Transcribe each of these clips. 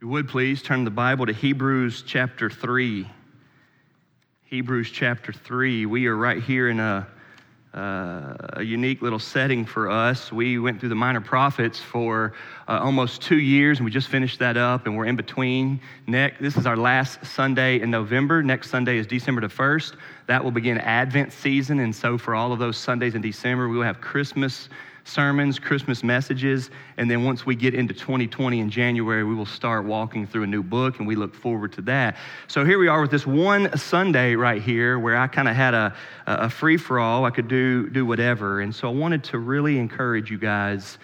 you would please turn the Bible to Hebrews chapter 3. Hebrews chapter 3. We are right here in a, uh, a unique little setting for us. We went through the minor prophets for uh, almost two years, and we just finished that up, and we're in between. Next, this is our last Sunday in November. Next Sunday is December the 1st. That will begin Advent season, and so for all of those Sundays in December, we will have Christmas sermons, Christmas messages, and then once we get into 2020 in January, we will start walking through a new book, and we look forward to that. So here we are with this one Sunday right here where I kind of had a, a free for all. I could do, do whatever. And so I wanted to really encourage you guys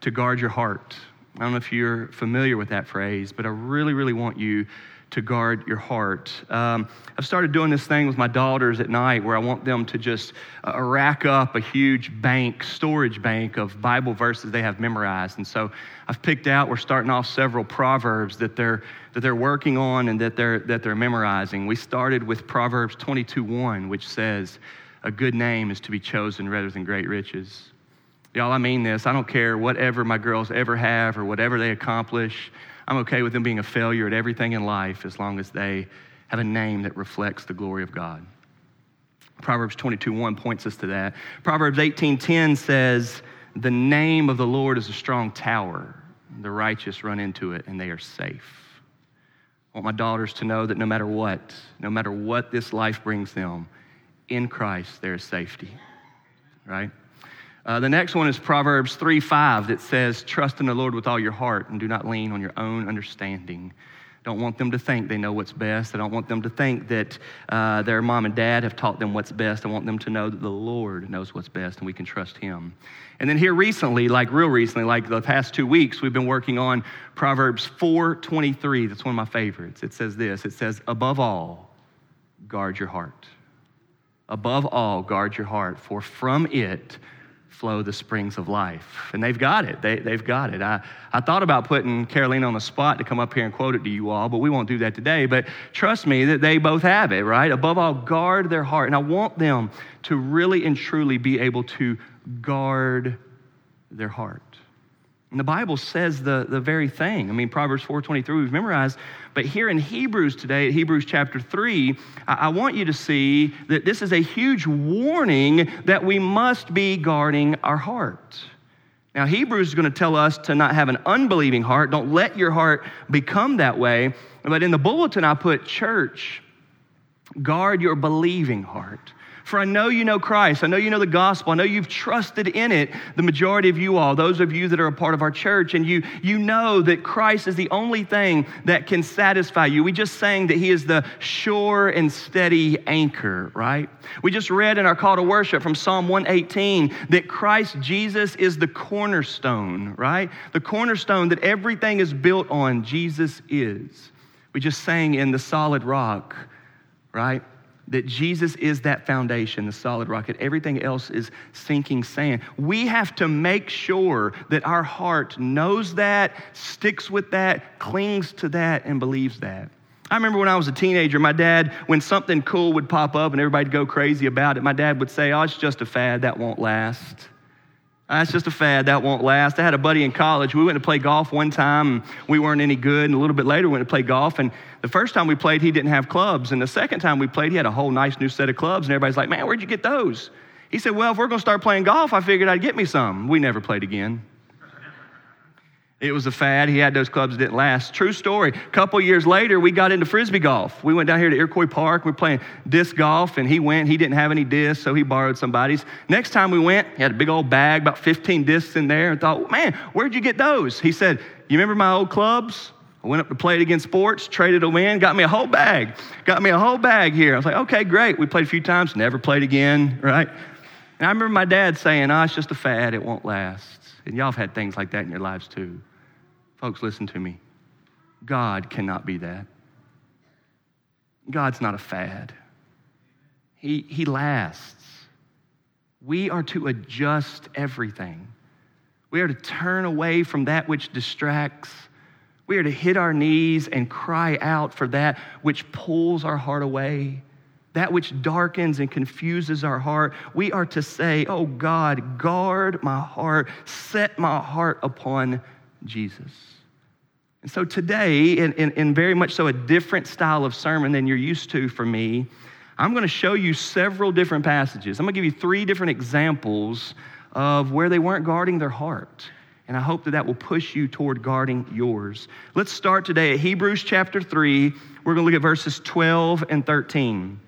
to guard your heart. I don't know if you're familiar with that phrase, but I really, really want you to guard your heart. Um, I've started doing this thing with my daughters at night where I want them to just uh, rack up a huge bank, storage bank of Bible verses they have memorized. And so I've picked out, we're starting off several proverbs that they're, that they're working on and that they're, that they're memorizing. We started with Proverbs 22 1, which says, A good name is to be chosen rather than great riches. Y'all, I mean this. I don't care whatever my girls ever have or whatever they accomplish. I'm okay with them being a failure at everything in life as long as they have a name that reflects the glory of God. Proverbs 22:1 points us to that. Proverbs 18:10 says, "The name of the Lord is a strong tower. The righteous run into it and they are safe." I want my daughters to know that no matter what, no matter what this life brings them, in Christ there is safety. Right? Uh, the next one is Proverbs 3 5 that says, Trust in the Lord with all your heart and do not lean on your own understanding. Don't want them to think they know what's best. I don't want them to think that uh, their mom and dad have taught them what's best. I want them to know that the Lord knows what's best and we can trust Him. And then here recently, like real recently, like the past two weeks, we've been working on Proverbs 4:23. That's one of my favorites. It says this. It says, "Above all, guard your heart. Above all, guard your heart, for from it flow the springs of life. And they've got it. They, they've got it. I, I thought about putting Carolina on the spot to come up here and quote it to you all, but we won't do that today. But trust me that they both have it, right? Above all, guard their heart. And I want them to really and truly be able to guard their heart. And the Bible says the, the very thing. I mean, Proverbs 4.23 we've memorized, but here in Hebrews today, Hebrews chapter 3, I, I want you to see that this is a huge warning that we must be guarding our heart. Now, Hebrews is going to tell us to not have an unbelieving heart. Don't let your heart become that way. But in the bulletin, I put church, guard your believing heart. For I know you know Christ. I know you know the gospel. I know you've trusted in it, the majority of you all, those of you that are a part of our church, and you, you know that Christ is the only thing that can satisfy you. We just sang that He is the sure and steady anchor, right? We just read in our call to worship from Psalm 118 that Christ Jesus is the cornerstone, right? The cornerstone that everything is built on, Jesus is. We just sang in the solid rock, right? That Jesus is that foundation, the solid rock, that everything else is sinking sand. We have to make sure that our heart knows that, sticks with that, clings to that, and believes that. I remember when I was a teenager, my dad, when something cool would pop up and everybody'd go crazy about it, my dad would say, Oh, it's just a fad, that won't last. Uh, That's just a fad. That won't last. I had a buddy in college. We went to play golf one time. And we weren't any good. And a little bit later, we went to play golf. And the first time we played, he didn't have clubs. And the second time we played, he had a whole nice new set of clubs. And everybody's like, man, where'd you get those? He said, well, if we're going to start playing golf, I figured I'd get me some. We never played again. It was a fad. He had those clubs that didn't last. True story. A couple years later, we got into frisbee golf. We went down here to Iroquois Park. We were playing disc golf, and he went. He didn't have any discs, so he borrowed somebody's. Next time we went, he had a big old bag, about 15 discs in there, and thought, man, where'd you get those? He said, You remember my old clubs? I went up to Play It Again Sports, traded them in, got me a whole bag. Got me a whole bag here. I was like, okay, great. We played a few times, never played again, right? And I remember my dad saying, oh, it's just a fad, it won't last. And y'all have had things like that in your lives too. Folks, listen to me. God cannot be that. God's not a fad, He, he lasts. We are to adjust everything. We are to turn away from that which distracts. We are to hit our knees and cry out for that which pulls our heart away, that which darkens and confuses our heart. We are to say, Oh God, guard my heart, set my heart upon Jesus. And so today, in, in, in, very much so a different style of sermon than you're used to for me, I'm going to show you several different passages. I'm going to give you three different examples of where they weren't guarding their heart. And I hope that that will push you toward guarding yours. Let's start today at Hebrews chapter 3. We're going to look at verses 12 and 13.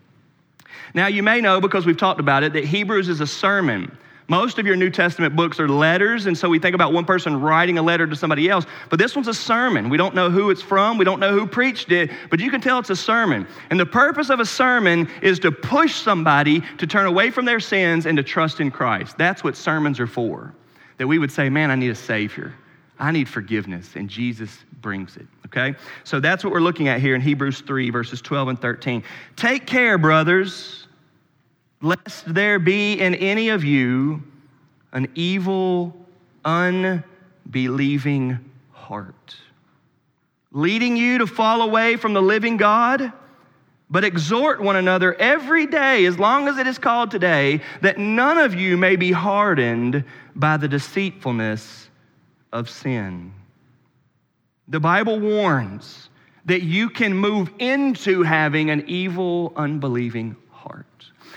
Now, you may know because we've talked about it that Hebrews is a sermon. Most of your New Testament books are letters, and so we think about one person writing a letter to somebody else. But this one's a sermon. We don't know who it's from, we don't know who preached it, but you can tell it's a sermon. And the purpose of a sermon is to push somebody to turn away from their sins and to trust in Christ. That's what sermons are for. That we would say, man, I need a Savior. I need forgiveness, and Jesus brings it, okay? So that's what we're looking at here in Hebrews 3, verses 12 and 13. Take care, brothers lest there be in any of you an evil, unbelieving heart, leading you to fall away from the living God. But exhort one another every day, as long as it is called today, that none of you may be hardened by the deceitfulness of sin. The Bible warns that you can move into having an evil, unbelieving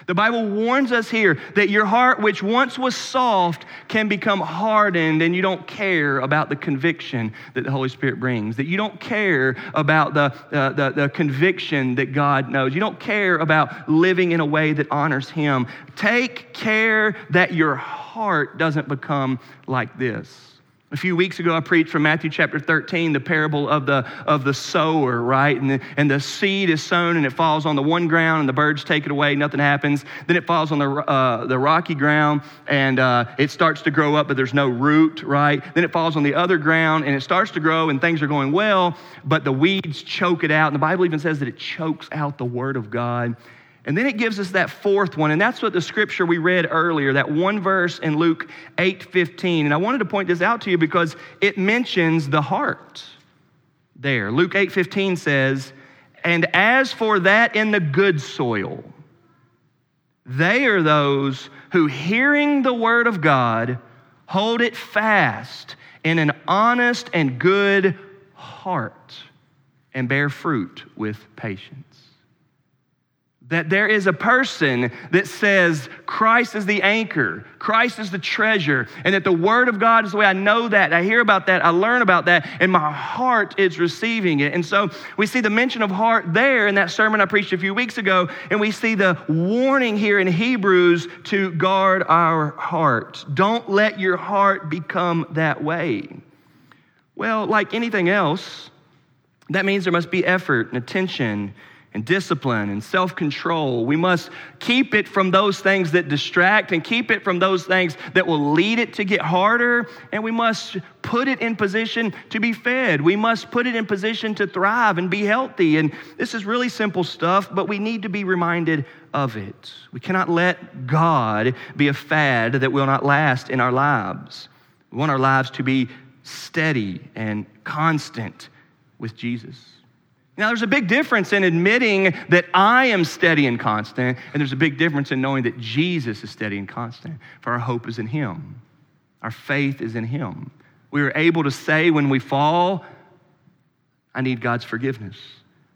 the Bible warns us here that your heart, which once was soft, can become hardened, and you don't care about the conviction that the Holy Spirit brings. That you don't care about the, uh, the, the conviction that God knows. You don't care about living in a way that honors Him. Take care that your heart doesn't become like this. A few weeks ago, I preached from Matthew chapter 13, the parable of the, of the sower, right? And the, and the seed is sown and it falls on the one ground and the birds take it away, nothing happens. Then it falls on the, uh, the rocky ground and uh, it starts to grow up, but there's no root, right? Then it falls on the other ground and it starts to grow and things are going well, but the weeds choke it out. And the Bible even says that it chokes out the word of God. And then it gives us that fourth one, and that's what the scripture we read earlier, that one verse in Luke 8 15. And I wanted to point this out to you because it mentions the heart there. Luke 8 15 says, And as for that in the good soil, they are those who, hearing the word of God, hold it fast in an honest and good heart and bear fruit with patience. That there is a person that says Christ is the anchor, Christ is the treasure, and that the Word of God is the way I know that, I hear about that, I learn about that, and my heart is receiving it. And so we see the mention of heart there in that sermon I preached a few weeks ago, and we see the warning here in Hebrews to guard our hearts. Don't let your heart become that way. Well, like anything else, that means there must be effort and attention and discipline and self control. We must keep it from those things that distract and keep it from those things that will lead it to get harder. And we must put it in position to be fed. We must put it in position to thrive and be healthy. And this is really simple stuff, but we need to be reminded of it. We cannot let God be a fad that will not last in our lives. We want our lives to be steady and constant with Jesus. Now, there's a big difference in admitting that I am steady and constant, and there's a big difference in knowing that Jesus is steady and constant, for our hope is in Him. Our faith is in Him. We are able to say when we fall, I need God's forgiveness.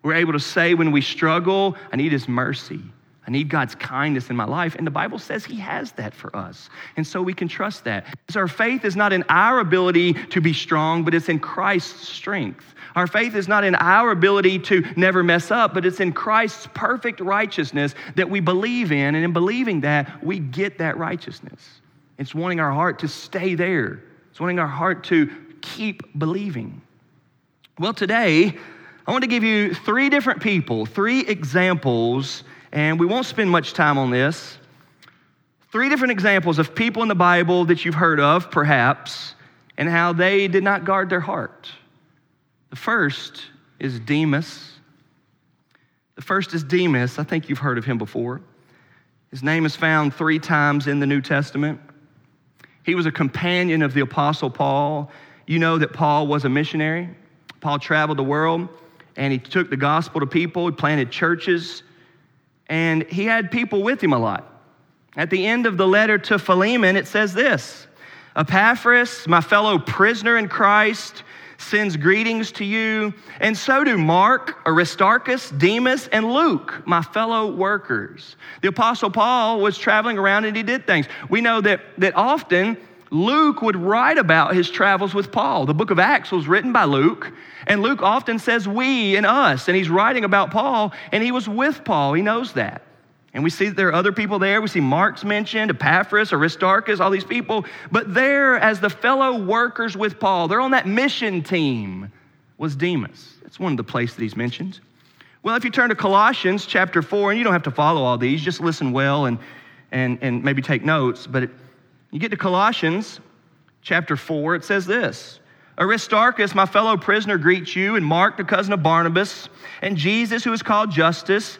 We're able to say when we struggle, I need His mercy. I need God's kindness in my life. And the Bible says He has that for us. And so we can trust that. Because our faith is not in our ability to be strong, but it's in Christ's strength. Our faith is not in our ability to never mess up, but it's in Christ's perfect righteousness that we believe in. And in believing that, we get that righteousness. It's wanting our heart to stay there, it's wanting our heart to keep believing. Well, today, I want to give you three different people, three examples, and we won't spend much time on this. Three different examples of people in the Bible that you've heard of, perhaps, and how they did not guard their heart. The first is Demas. The first is Demas. I think you've heard of him before. His name is found three times in the New Testament. He was a companion of the Apostle Paul. You know that Paul was a missionary. Paul traveled the world and he took the gospel to people, he planted churches, and he had people with him a lot. At the end of the letter to Philemon, it says this Epaphras, my fellow prisoner in Christ, sends greetings to you, and so do Mark, Aristarchus, Demas, and Luke, my fellow workers. The Apostle Paul was traveling around and he did things. We know that, that often Luke would write about his travels with Paul. The book of Acts was written by Luke, and Luke often says we and us, and he's writing about Paul, and he was with Paul. He knows that. And we see that there are other people there. We see Mark's mentioned, Epaphras, Aristarchus, all these people. But there, as the fellow workers with Paul, they're on that mission team, was Demas. That's one of the places that he's mentioned. Well, if you turn to Colossians chapter 4, and you don't have to follow all these, just listen well and, and, and maybe take notes. But it, you get to Colossians chapter 4, it says this Aristarchus, my fellow prisoner, greets you, and Mark, the cousin of Barnabas, and Jesus, who is called Justus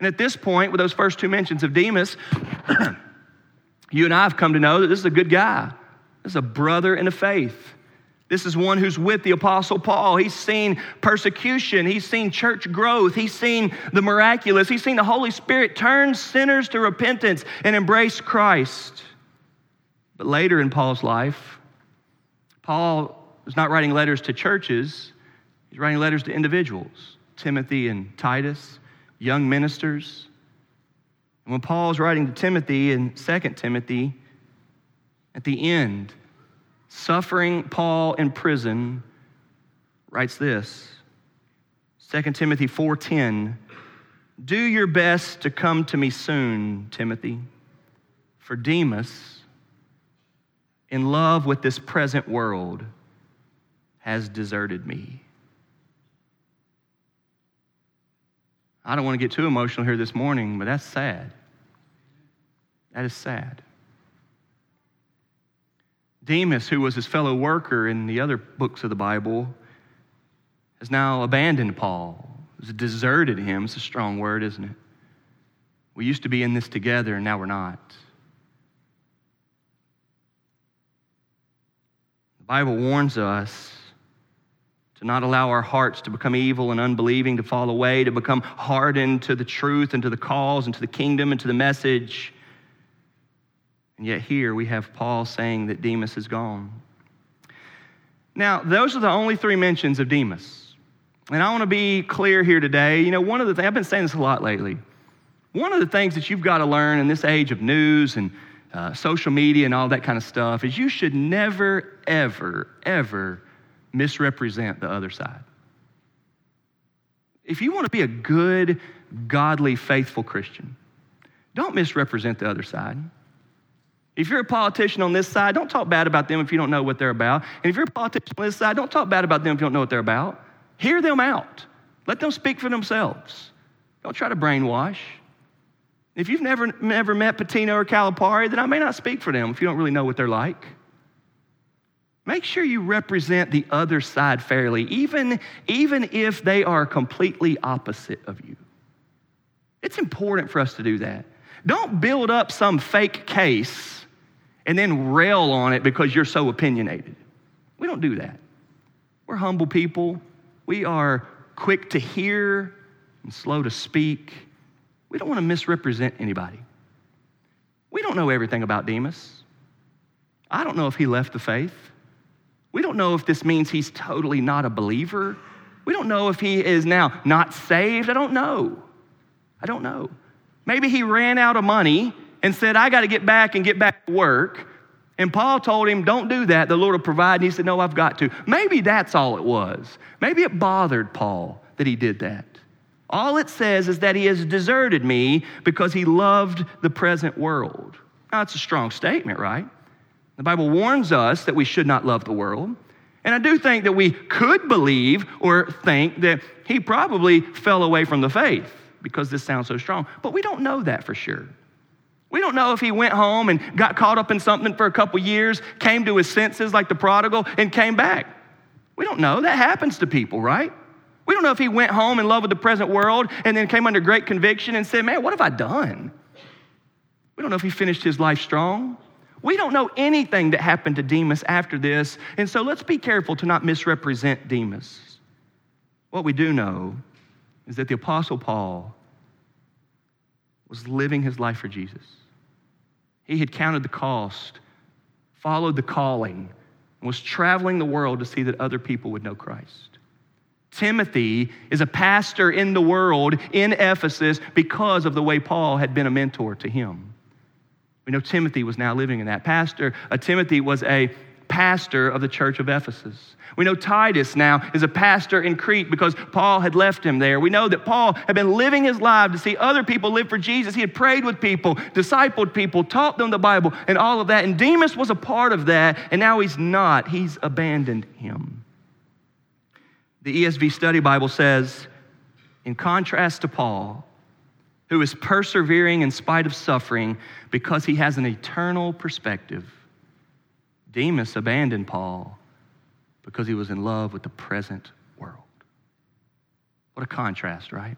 and at this point, with those first two mentions of Demas, you and I have come to know that this is a good guy. This is a brother in the faith. This is one who's with the Apostle Paul. He's seen persecution. He's seen church growth. He's seen the miraculous. He's seen the Holy Spirit turn sinners to repentance and embrace Christ. But later in Paul's life, Paul is not writing letters to churches, he's writing letters to individuals Timothy and Titus young ministers. And when Paul is writing to Timothy in 2 Timothy, at the end, suffering Paul in prison, writes this 2 Timothy 4:10 Do your best to come to me soon, Timothy, for Demas, in love with this present world, has deserted me. I don't want to get too emotional here this morning, but that's sad. That is sad. Demas, who was his fellow worker in the other books of the Bible, has now abandoned Paul, has deserted him. It's a strong word, isn't it? We used to be in this together, and now we're not. The Bible warns us to not allow our hearts to become evil and unbelieving, to fall away, to become hardened to the truth and to the cause and to the kingdom and to the message. And yet, here we have Paul saying that Demas is gone. Now, those are the only three mentions of Demas. And I want to be clear here today. You know, one of the things, I've been saying this a lot lately. One of the things that you've got to learn in this age of news and uh, social media and all that kind of stuff is you should never, ever, ever misrepresent the other side. If you want to be a good, godly, faithful Christian, don't misrepresent the other side. If you're a politician on this side, don't talk bad about them if you don't know what they're about. And if you're a politician on this side, don't talk bad about them if you don't know what they're about. Hear them out. Let them speak for themselves. Don't try to brainwash. If you've never, never met Pitino or Calipari, then I may not speak for them if you don't really know what they're like. Make sure you represent the other side fairly, even, even if they are completely opposite of you. It's important for us to do that. Don't build up some fake case and then rail on it because you're so opinionated. We don't do that. We're humble people. We are quick to hear and slow to speak. We don't want to misrepresent anybody. We don't know everything about Demas. I don't know if he left the faith. We don't know if this means he's totally not a believer. We don't know if he is now not saved. I don't know. I don't know. Maybe he ran out of money and said, I got to get back and get back to work. And Paul told him, Don't do that. The Lord will provide. And he said, No, I've got to. Maybe that's all it was. Maybe it bothered Paul that he did that. All it says is that he has deserted me because he loved the present world. Now, that's a strong statement, right? The Bible warns us that we should not love the world. And I do think that we could believe or think that he probably fell away from the faith because this sounds so strong. But we don't know that for sure. We don't know if he went home and got caught up in something for a couple years, came to his senses like the prodigal, and came back. We don't know. That happens to people, right? We don't know if he went home in love with the present world and then came under great conviction and said, Man, what have I done? We don't know if he finished his life strong. We don't know anything that happened to Demas after this, and so let's be careful to not misrepresent Demas. What we do know is that the Apostle Paul was living his life for Jesus. He had counted the cost, followed the calling, and was traveling the world to see that other people would know Christ. Timothy is a pastor in the world in Ephesus because of the way Paul had been a mentor to him. We know Timothy was now living in that. Pastor, uh, Timothy was a pastor of the church of Ephesus. We know Titus now is a pastor in Crete because Paul had left him there. We know that Paul had been living his life to see other people live for Jesus. He had prayed with people, discipled people, taught them the Bible, and all of that. And Demas was a part of that, and now he's not. He's abandoned him. The ESV Study Bible says, in contrast to Paul, who is persevering in spite of suffering because he has an eternal perspective, Demas abandoned Paul because he was in love with the present world. What a contrast, right?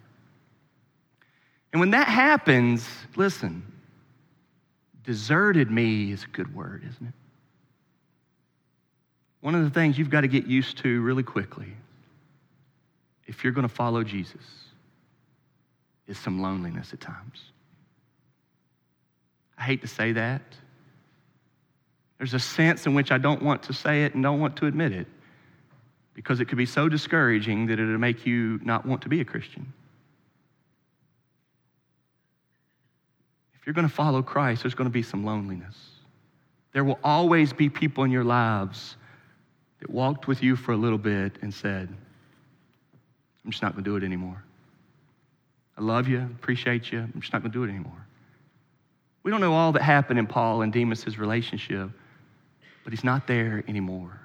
And when that happens, listen, deserted me is a good word, isn't it? One of the things you've got to get used to really quickly if you're going to follow Jesus is some loneliness at times. I hate to say that. There's a sense in which I don't want to say it and don't want to admit it because it could be so discouraging that it'll make you not want to be a Christian. If you're going to follow Christ, there's going to be some loneliness. There will always be people in your lives that walked with you for a little bit and said, I'm just not going to do it anymore. I love you, appreciate you, I'm just not going to do it anymore. We don't know all that happened in Paul and Demas' relationship, but he's not there anymore.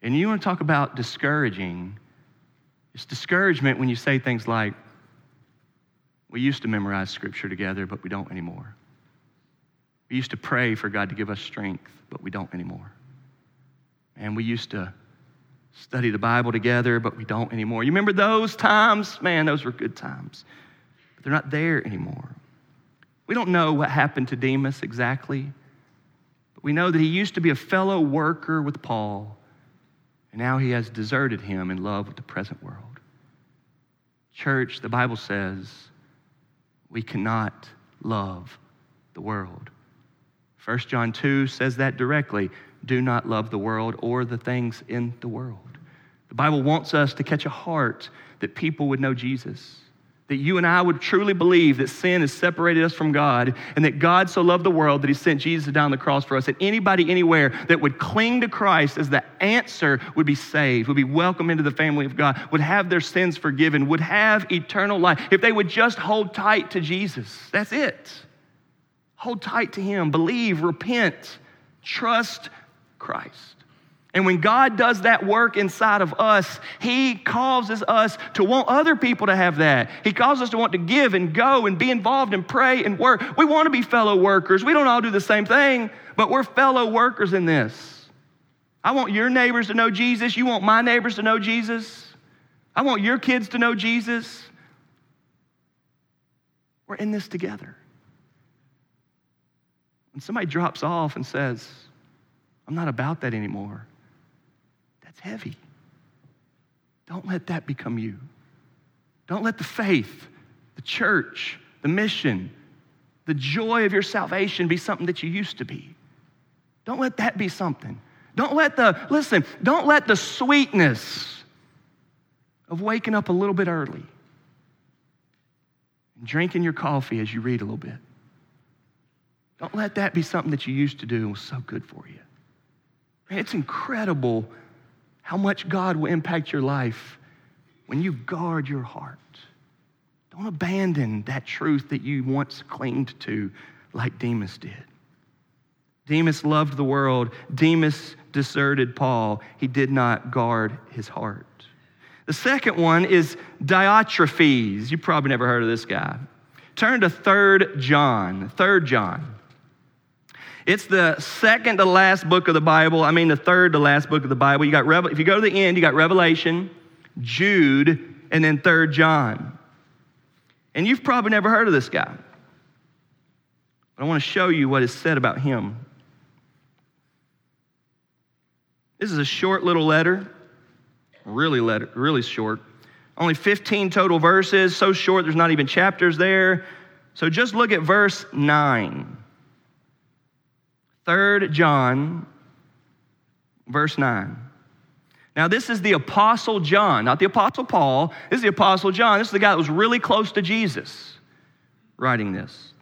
And you want to talk about discouraging. It's discouragement when you say things like, we used to memorize scripture together, but we don't anymore. We used to pray for God to give us strength, but we don't anymore. And we used to study the Bible together, but we don't anymore. You remember those times? Man, those were good times. But they're not there anymore. We don't know what happened to Demas exactly, but we know that he used to be a fellow worker with Paul and now he has deserted him in love with the present world. Church, the Bible says we cannot love the world. 1 John 2 says that directly. Do not love the world or the things in the world. The Bible wants us to catch a heart that people would know Jesus that you and I would truly believe that sin has separated us from God and that God so loved the world that he sent Jesus down the cross for us. That anybody anywhere that would cling to Christ as the answer would be saved, would be welcomed into the family of God, would have their sins forgiven, would have eternal life. If they would just hold tight to Jesus, that's it. Hold tight to him, believe, repent, trust Christ. And when God does that work inside of us, He causes us to want other people to have that. He causes us to want to give and go and be involved and pray and work. We want to be fellow workers. We don't all do the same thing, but we're fellow workers in this. I want your neighbors to know Jesus. You want my neighbors to know Jesus. I want your kids to know Jesus. We're in this together. When somebody drops off and says, I'm not about that anymore. That's heavy. Don't let that become you. Don't let the faith, the church, the mission, the joy of your salvation be something that you used to be. Don't let that be something. Don't let the, listen, don't let the sweetness of waking up a little bit early and drinking your coffee as you read a little bit. Don't let that be something that you used to do and was so good for you. It's incredible how much God will impact your life when you guard your heart. Don't abandon that truth that you once clinged to like Demas did. Demas loved the world. Demas deserted Paul. He did not guard his heart. The second one is Diotrephes. You probably never heard of this guy. Turn to 3rd John. 3rd John. It's the second to last book of the Bible. I mean, the third to last book of the Bible. You got if you go to the end, you got Revelation, Jude, and then Third John. And you've probably never heard of this guy. But I want to show you what is said about him. This is a short little letter, really letter, really short. Only 15 total verses, so short there's not even chapters there. So just look at verse 9. 3 John, verse 9. Now, this is the Apostle John, not the Apostle Paul. This is the Apostle John. This is the guy that was really close to Jesus writing this.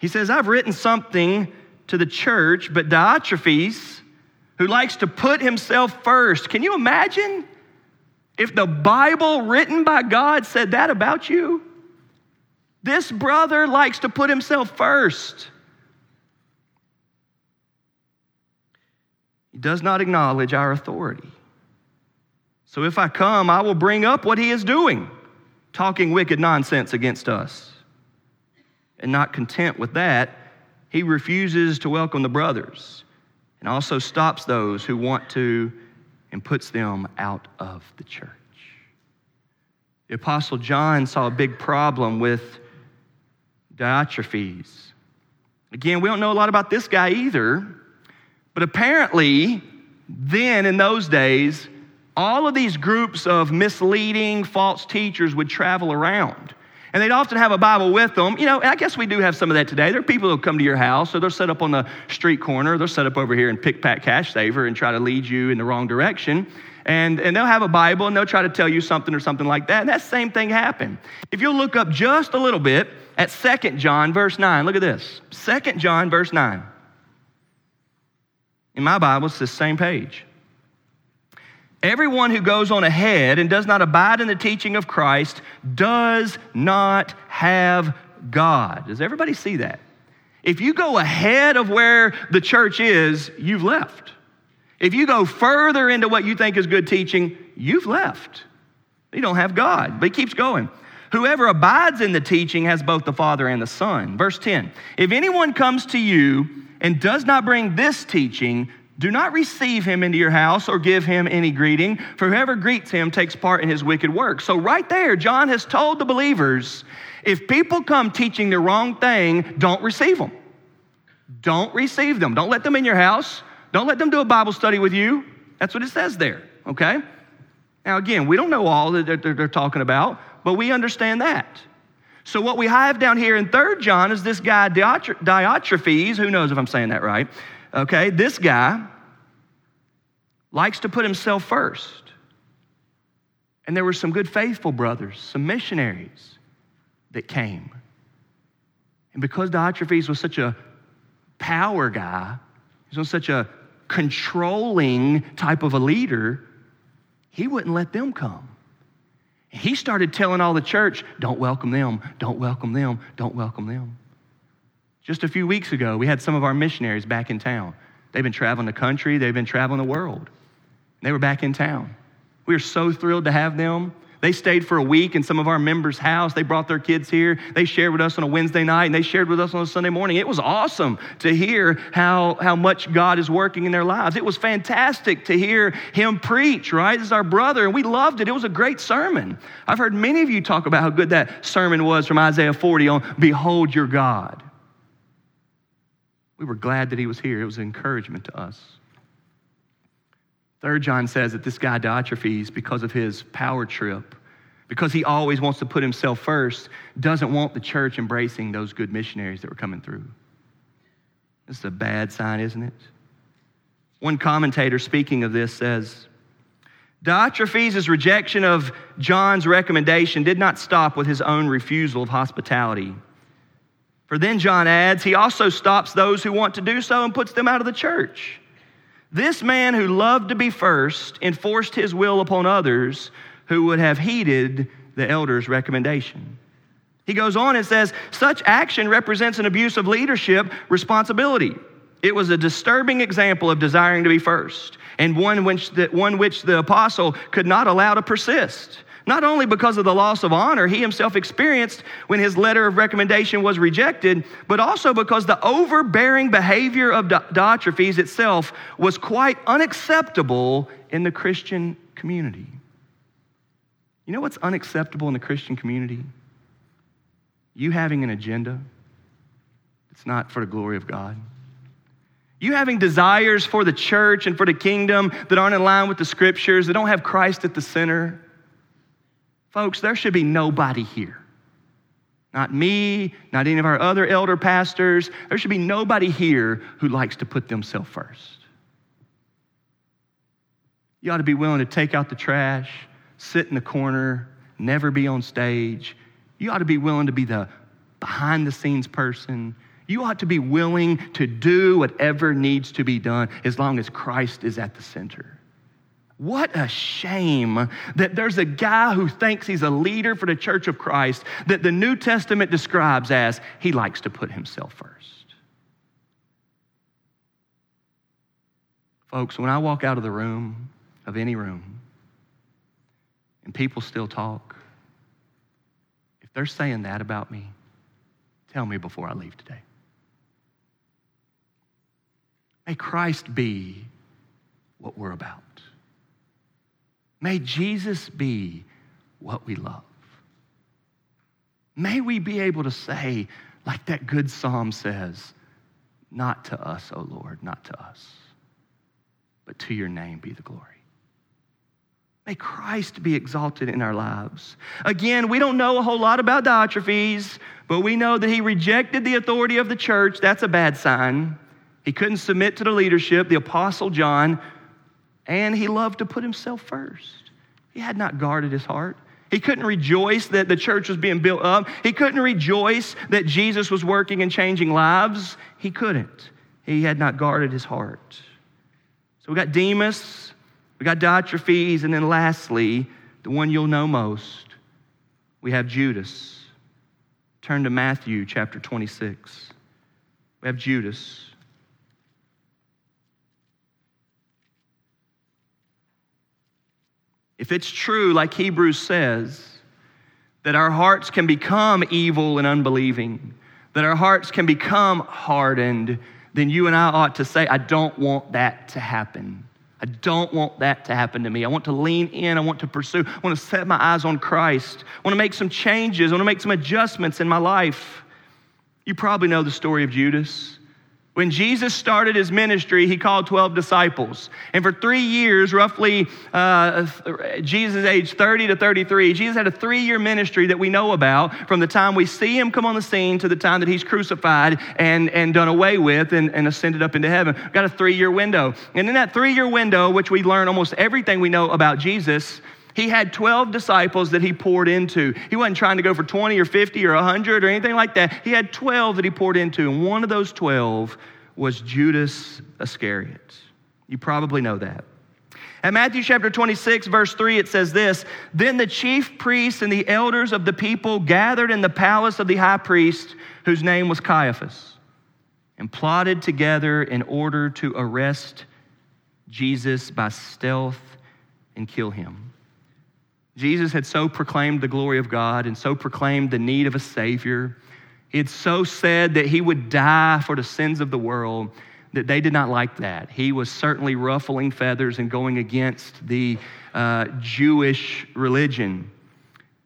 He says, I've written something to the church, but Diotrephes, who likes to put himself first. Can you imagine if the Bible written by God said that about you? This brother likes to put himself first. Does not acknowledge our authority. So if I come, I will bring up what he is doing, talking wicked nonsense against us. And not content with that, he refuses to welcome the brothers and also stops those who want to and puts them out of the church. The Apostle John saw a big problem with Diotrephes. Again, we don't know a lot about this guy either, but apparently, then in those days, all of these groups of misleading false teachers would travel around. And they'd often have a Bible with them. You know, I guess we do have some of that today. There are people who'll come to your house, or they'll set up on the street corner, they'll set up over here and pick pack cash saver and try to lead you in the wrong direction. And, and they'll have a Bible and they'll try to tell you something or something like that. And that same thing happened. If you'll look up just a little bit at Second John, verse 9, look at this. Second John, verse 9. In my Bible, it's the same page. Everyone who goes on ahead and does not abide in the teaching of Christ does not have God. Does everybody see that? If you go ahead of where the church is, you've left. If you go further into what you think is good teaching, you've left. You don't have God. But he keeps going. Whoever abides in the teaching has both the Father and the Son. Verse 10 If anyone comes to you and does not bring this teaching, do not receive him into your house or give him any greeting, for whoever greets him takes part in his wicked work. So, right there, John has told the believers if people come teaching the wrong thing, don't receive them. Don't receive them. Don't let them in your house. Don't let them do a Bible study with you. That's what it says there, okay? Now, again, we don't know all that they're talking about, but we understand that. So, what we have down here in 3 John is this guy, Diotrephes, who knows if I'm saying that right, okay? This guy likes to put himself first. And there were some good, faithful brothers, some missionaries that came. And because Diotrephes was such a power guy, he was such a controlling type of a leader, he wouldn't let them come. He started telling all the church, don't welcome them, don't welcome them, don't welcome them. Just a few weeks ago, we had some of our missionaries back in town. They've been traveling the country, they've been traveling the world. They were back in town. We are so thrilled to have them. They stayed for a week in some of our members' house. They brought their kids here. They shared with us on a Wednesday night and they shared with us on a Sunday morning. It was awesome to hear how, how much God is working in their lives. It was fantastic to hear him preach, right? This is our brother, and we loved it. It was a great sermon. I've heard many of you talk about how good that sermon was from Isaiah 40 on Behold your God. We were glad that he was here. It was an encouragement to us. Third John says that this guy Diotrephes, because of his power trip, because he always wants to put himself first, doesn't want the church embracing those good missionaries that were coming through. This is a bad sign, isn't it? One commentator speaking of this says, Diotrephes' rejection of John's recommendation did not stop with his own refusal of hospitality. For then John adds, he also stops those who want to do so and puts them out of the church. This man who loved to be first enforced his will upon others who would have heeded the elder's recommendation. He goes on and says, such action represents an abuse of leadership responsibility. It was a disturbing example of desiring to be first, and one which the, one which the apostle could not allow to persist. Not only because of the loss of honor he himself experienced when his letter of recommendation was rejected, but also because the overbearing behavior of Diotrephes itself was quite unacceptable in the Christian community. You know what's unacceptable in the Christian community? You having an agenda that's not for the glory of God. You having desires for the church and for the kingdom that aren't in line with the scriptures, that don't have Christ at the center. Folks, there should be nobody here. Not me, not any of our other elder pastors. There should be nobody here who likes to put themselves first. You ought to be willing to take out the trash, sit in the corner, never be on stage. You ought to be willing to be the behind the scenes person you ought to be willing to do whatever needs to be done as long as Christ is at the center. What a shame that there's a guy who thinks he's a leader for the church of Christ that the New Testament describes as he likes to put himself first. Folks, when I walk out of the room, of any room, and people still talk, if they're saying that about me, tell me before I leave today. May Christ be what we're about. May Jesus be what we love. May we be able to say, like that good psalm says, not to us, O Lord, not to us, but to your name be the glory. May Christ be exalted in our lives. Again, we don't know a whole lot about Diotrephes, but we know that he rejected the authority of the church. That's a bad sign. He couldn't submit to the leadership, the Apostle John, and he loved to put himself first. He had not guarded his heart. He couldn't rejoice that the church was being built up. He couldn't rejoice that Jesus was working and changing lives. He couldn't. He had not guarded his heart. So we got Demas, we got Diotrephes, and then lastly, the one you'll know most, we have Judas. Turn to Matthew chapter 26. We have Judas. If it's true, like Hebrews says, that our hearts can become evil and unbelieving, that our hearts can become hardened, then you and I ought to say, I don't want that to happen. I don't want that to happen to me. I want to lean in. I want to pursue. I want to set my eyes on Christ. I want to make some changes. I want to make some adjustments in my life. You probably know the story of Judas. When Jesus started his ministry, he called 12 disciples. And for three years, roughly, uh, Jesus age 30 to 33, Jesus had a three year ministry that we know about from the time we see him come on the scene to the time that he's crucified and, and done away with and, and ascended up into heaven. Got a three year window. And in that three year window, which we learn almost everything we know about Jesus, he had 12 disciples that he poured into. He wasn't trying to go for 20 or 50 or 100 or anything like that. He had 12 that he poured into, and one of those 12 was Judas Iscariot. You probably know that. At Matthew chapter 26, verse 3, it says this Then the chief priests and the elders of the people gathered in the palace of the high priest, whose name was Caiaphas, and plotted together in order to arrest Jesus by stealth and kill him. Jesus had so proclaimed the glory of God and so proclaimed the need of a Savior. He had so said that he would die for the sins of the world that they did not like that. He was certainly ruffling feathers and going against the uh, Jewish religion.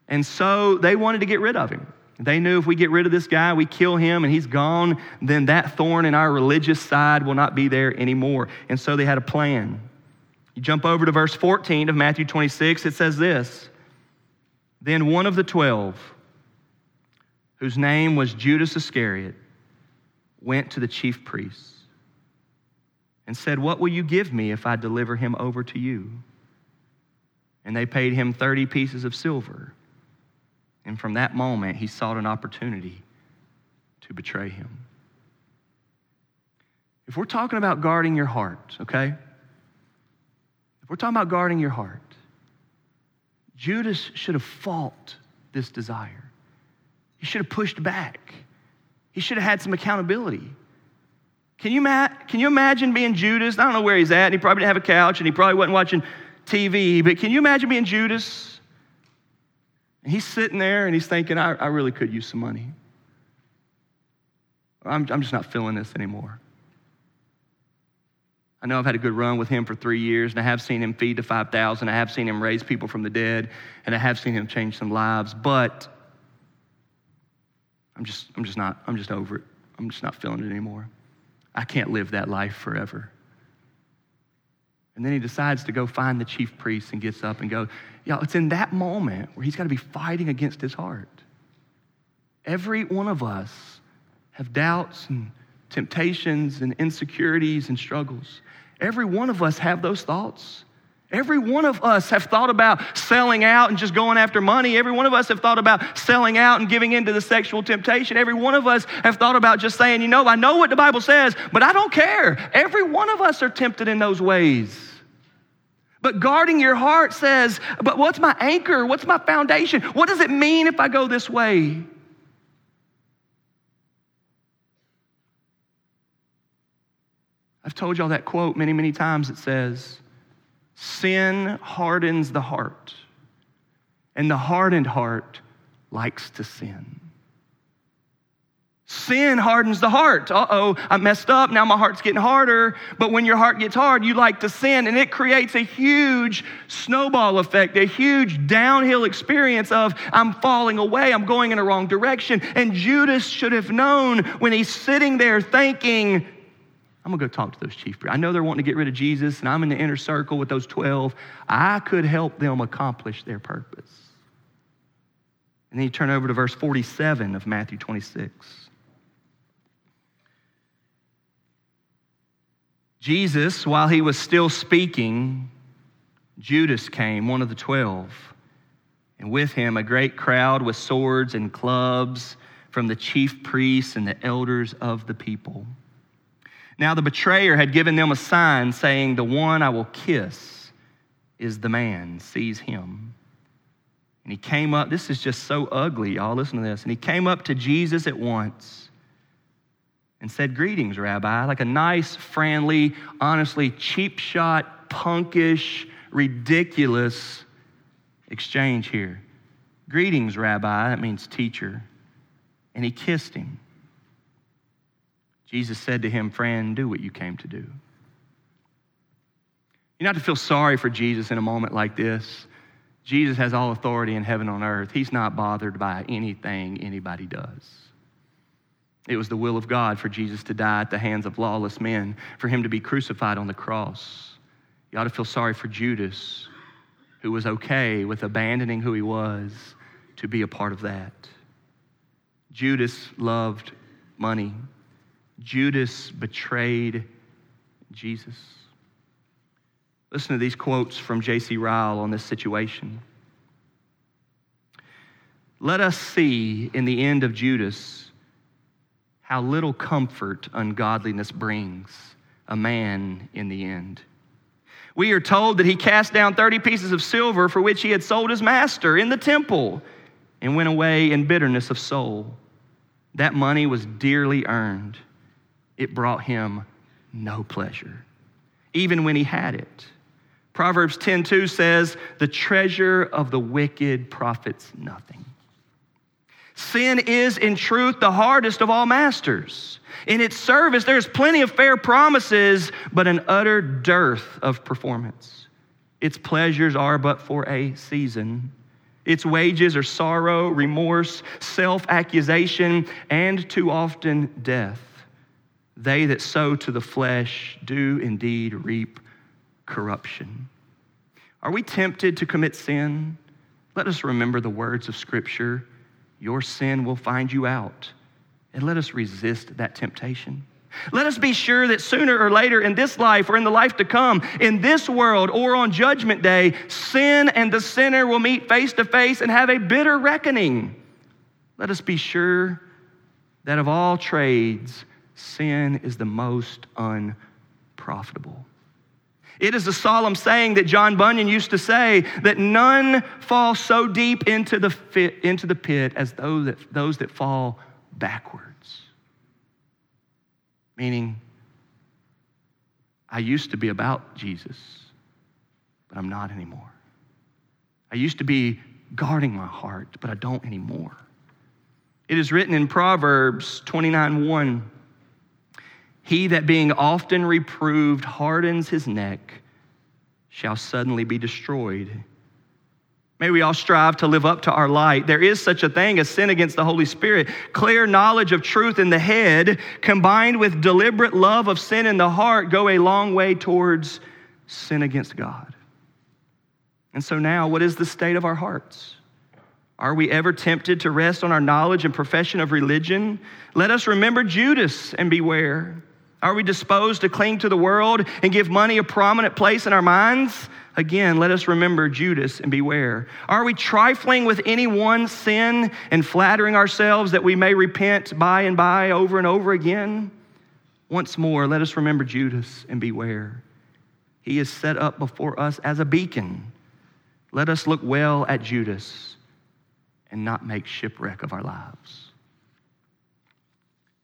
And so they wanted to get rid of him. They knew if we get rid of this guy, we kill him and he's gone, then that thorn in our religious side will not be there anymore. And so they had a plan. You jump over to verse 14 of Matthew 26, it says this Then one of the twelve, whose name was Judas Iscariot, went to the chief priests and said, What will you give me if I deliver him over to you? And they paid him 30 pieces of silver. And from that moment, he sought an opportunity to betray him. If we're talking about guarding your heart, okay? If we're talking about guarding your heart, Judas should have fought this desire. He should have pushed back. He should have had some accountability. Can you, can you imagine being Judas? I don't know where he's at. And he probably didn't have a couch and he probably wasn't watching TV, but can you imagine being Judas And he's sitting there and he's thinking, I, I really could use some money. I'm, I'm just not feeling this anymore. I know I've had a good run with him for three years, and I have seen him feed the 5,000. I have seen him raise people from the dead, and I have seen him change some lives, but I'm just, I'm just not, I'm just over it. I'm just not feeling it anymore. I can't live that life forever. And then he decides to go find the chief priest and gets up and goes, Y'all, it's in that moment where he's got to be fighting against his heart. Every one of us have doubts and temptations and insecurities and struggles. Every one of us have those thoughts. Every one of us have thought about selling out and just going after money. Every one of us have thought about selling out and giving into the sexual temptation. Every one of us have thought about just saying, you know, I know what the Bible says, but I don't care. Every one of us are tempted in those ways. But guarding your heart says, but what's my anchor? What's my foundation? What does it mean if I go this way? I've told y'all that quote many, many times. It says, Sin hardens the heart, and the hardened heart likes to sin. Sin hardens the heart. Uh oh, I messed up. Now my heart's getting harder. But when your heart gets hard, you like to sin, and it creates a huge snowball effect, a huge downhill experience of I'm falling away, I'm going in the wrong direction. And Judas should have known when he's sitting there thinking, I'm gonna go talk to those chief priests. I know they're wanting to get rid of Jesus, and I'm in the inner circle with those 12. I could help them accomplish their purpose. And then you turn over to verse 47 of Matthew 26. Jesus, while he was still speaking, Judas came, one of the twelve, and with him a great crowd with swords and clubs from the chief priests and the elders of the people. Now the betrayer had given them a sign saying, The one I will kiss is the man. Seize him. And he came up. This is just so ugly, y'all. Listen to this. And he came up to Jesus at once and said, Greetings, Rabbi. Like a nice, friendly, honestly, cheap shot, punkish, ridiculous exchange here. Greetings, Rabbi. That means teacher. And he kissed him. Jesus said to him, Friend, do what you came to do. You're not to feel sorry for Jesus in a moment like this. Jesus has all authority in heaven on earth. He's not bothered by anything anybody does. It was the will of God for Jesus to die at the hands of lawless men, for him to be crucified on the cross. You ought to feel sorry for Judas, who was okay with abandoning who he was to be a part of that. Judas loved money. Judas betrayed Jesus. Listen to these quotes from J.C. Ryle on this situation. Let us see in the end of Judas how little comfort ungodliness brings a man in the end. We are told that he cast down 30 pieces of silver for which he had sold his master in the temple and went away in bitterness of soul. That money was dearly earned it brought him no pleasure, even when he had it. Proverbs 10:2 says, "The treasure of the wicked profits nothing." Sin is in truth the hardest of all masters. In its service, there's plenty of fair promises, but an utter dearth of performance. Its pleasures are but for a season. Its wages are sorrow, remorse, self accusation, and too often death. They that sow to the flesh do indeed reap corruption. Are we tempted to commit sin? Let us remember the words of Scripture Your sin will find you out. And let us resist that temptation. Let us be sure that sooner or later in this life or in the life to come, in this world or on Judgment Day, sin and the sinner will meet face to face and have a bitter reckoning. Let us be sure that of all trades, sin is the most unprofitable. It is a solemn saying that John Bunyan used to say that none fall so deep into the, fit, into the pit as those that, those that fall backwards. Meaning, I used to be about Jesus, but I'm not anymore. I used to be guarding my heart, but I don't anymore. It is written in Proverbs 29 1 He that being often reproved hardens his neck shall suddenly be destroyed. May we all strive to live up to our light. There is such a thing as sin against the Holy Spirit. Clear knowledge of truth in the head, combined with deliberate love of sin in the heart, go a long way towards sin against God. And so now, what is the state of our hearts? Are we ever tempted to rest on our knowledge and profession of religion? Let us remember Judas and beware. Are we disposed to cling to the world and give money a prominent place in our minds? Again, let us remember Judas and beware. Are we trifling with any one sin and flattering ourselves that we may repent by and by over and over again? Once more, let us remember Judas and beware. He is set up before us as a beacon. Let us look well at Judas and not make shipwreck of our lives.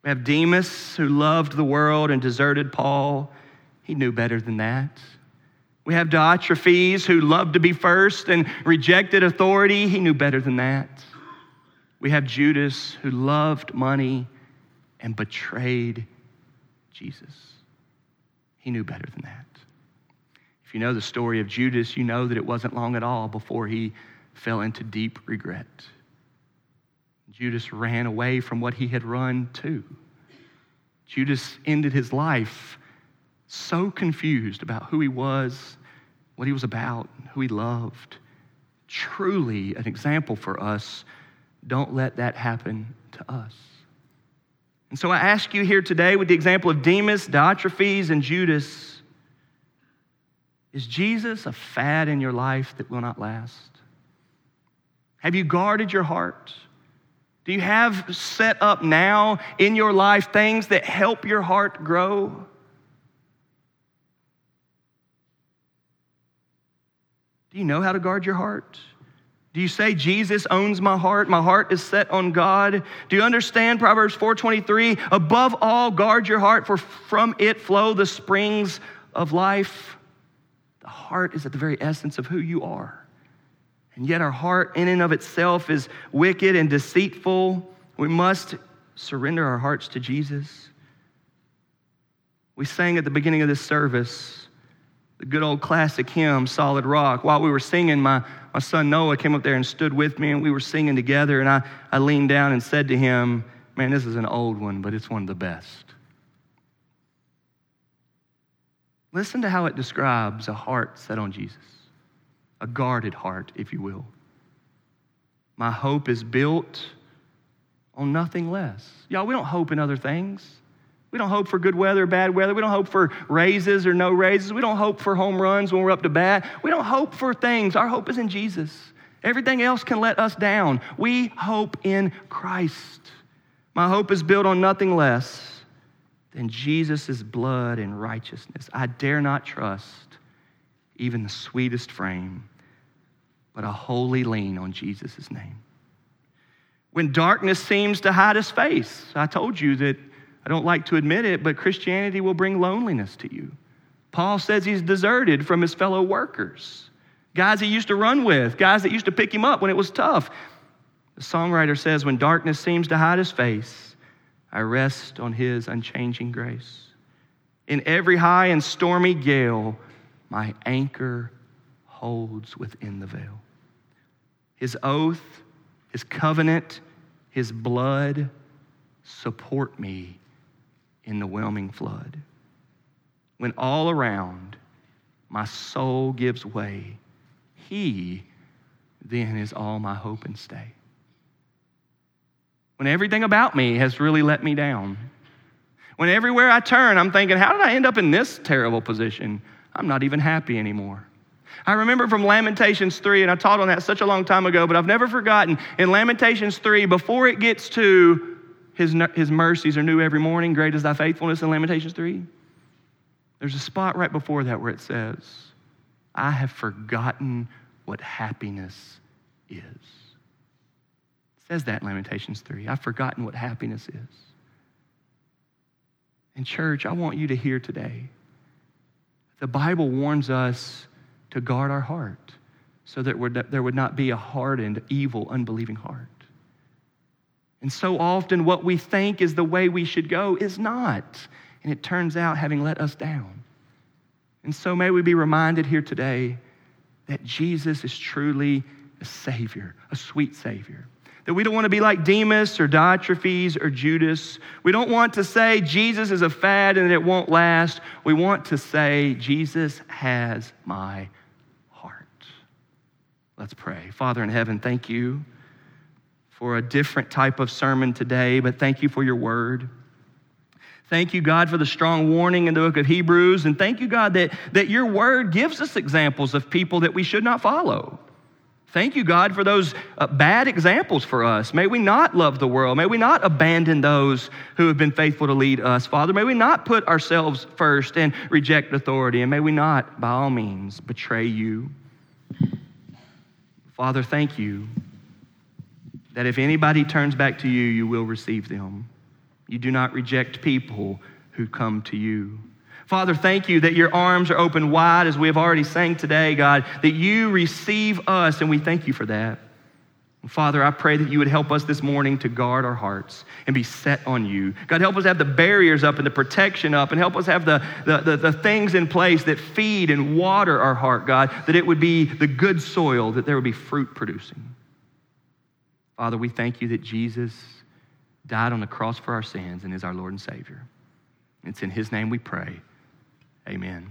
We have Demas who loved the world and deserted Paul. He knew better than that. We have Diotrephes who loved to be first and rejected authority. He knew better than that. We have Judas who loved money and betrayed Jesus. He knew better than that. If you know the story of Judas, you know that it wasn't long at all before he fell into deep regret. Judas ran away from what he had run to. Judas ended his life so confused about who he was, what he was about, who he loved. Truly an example for us. Don't let that happen to us. And so I ask you here today, with the example of Demas, Diotrephes, and Judas, is Jesus a fad in your life that will not last? Have you guarded your heart? Do you have set up now in your life things that help your heart grow? Do you know how to guard your heart? Do you say Jesus owns my heart? My heart is set on God. Do you understand Proverbs 4:23? Above all, guard your heart for from it flow the springs of life. The heart is at the very essence of who you are. And yet our heart in and of itself is wicked and deceitful. We must surrender our hearts to Jesus. We sang at the beginning of this service the good old classic hymn, Solid Rock. While we were singing, my, my son Noah came up there and stood with me, and we were singing together. And I, I leaned down and said to him, Man, this is an old one, but it's one of the best. Listen to how it describes a heart set on Jesus, a guarded heart, if you will. My hope is built on nothing less. Y'all, we don't hope in other things. We don't hope for good weather bad weather. We don't hope for raises or no raises. We don't hope for home runs when we're up to bat. We don't hope for things. Our hope is in Jesus. Everything else can let us down. We hope in Christ. My hope is built on nothing less than Jesus' blood and righteousness. I dare not trust even the sweetest frame, but a wholly lean on Jesus' name. When darkness seems to hide his face, I told you that I don't like to admit it, but Christianity will bring loneliness to you. Paul says he's deserted from his fellow workers, guys he used to run with, guys that used to pick him up when it was tough. The songwriter says, When darkness seems to hide his face, I rest on his unchanging grace. In every high and stormy gale, my anchor holds within the veil. His oath, his covenant, his blood support me in the whelming flood. When all around my soul gives way, He then is all my hope and stay. When everything about me has really let me down, when everywhere I turn, I'm thinking, how did I end up in this terrible position? I'm not even happy anymore. I remember from Lamentations 3, and I taught on that such a long time ago, but I've never forgotten. In Lamentations 3, before it gets to his, his mercies are new every morning. Great is thy faithfulness in Lamentations 3. There's a spot right before that where it says, I have forgotten what happiness is. It says that in Lamentations 3. I've forgotten what happiness is. And, church, I want you to hear today the Bible warns us to guard our heart. so that there would not be a hardened, evil, unbelieving heart. And so often, what we think is the way we should go is not. And it turns out having let us down. And so, may we be reminded here today that Jesus is truly a Savior, a sweet Savior. That we don't want to be like Demas or Diotrephes or Judas. We don't want to say Jesus is a fad and it won't last. We want to say Jesus has my. Let's pray. Father in heaven, thank you for a different type of sermon today, but thank you for your word. Thank you, God, for the strong warning in the book of Hebrews. And thank you, God, that, that your word gives us examples of people that we should not follow. Thank you, God, for those uh, bad examples for us. May we not love the world. May we not abandon those who have been faithful to lead us, Father. May we not put ourselves first and reject authority. And may we not, by all means, betray you. Father, thank you that if anybody turns back to you, you will receive them. You do not reject people who come to you. Father, thank you that your arms are open wide, as we have already sang today, God, that you receive us, and we thank you for that. Father, I pray that you would help us this morning to guard our hearts and be set on you. God, help us have the barriers up and the protection up, and help us have the, the, the, the, things in place that feed and water our heart, God, that it would be the good soil, that there would be fruit producing. Father, we thank you that Jesus died on the cross for our sins and is our Lord and Savior. It's in his name we pray. Amen.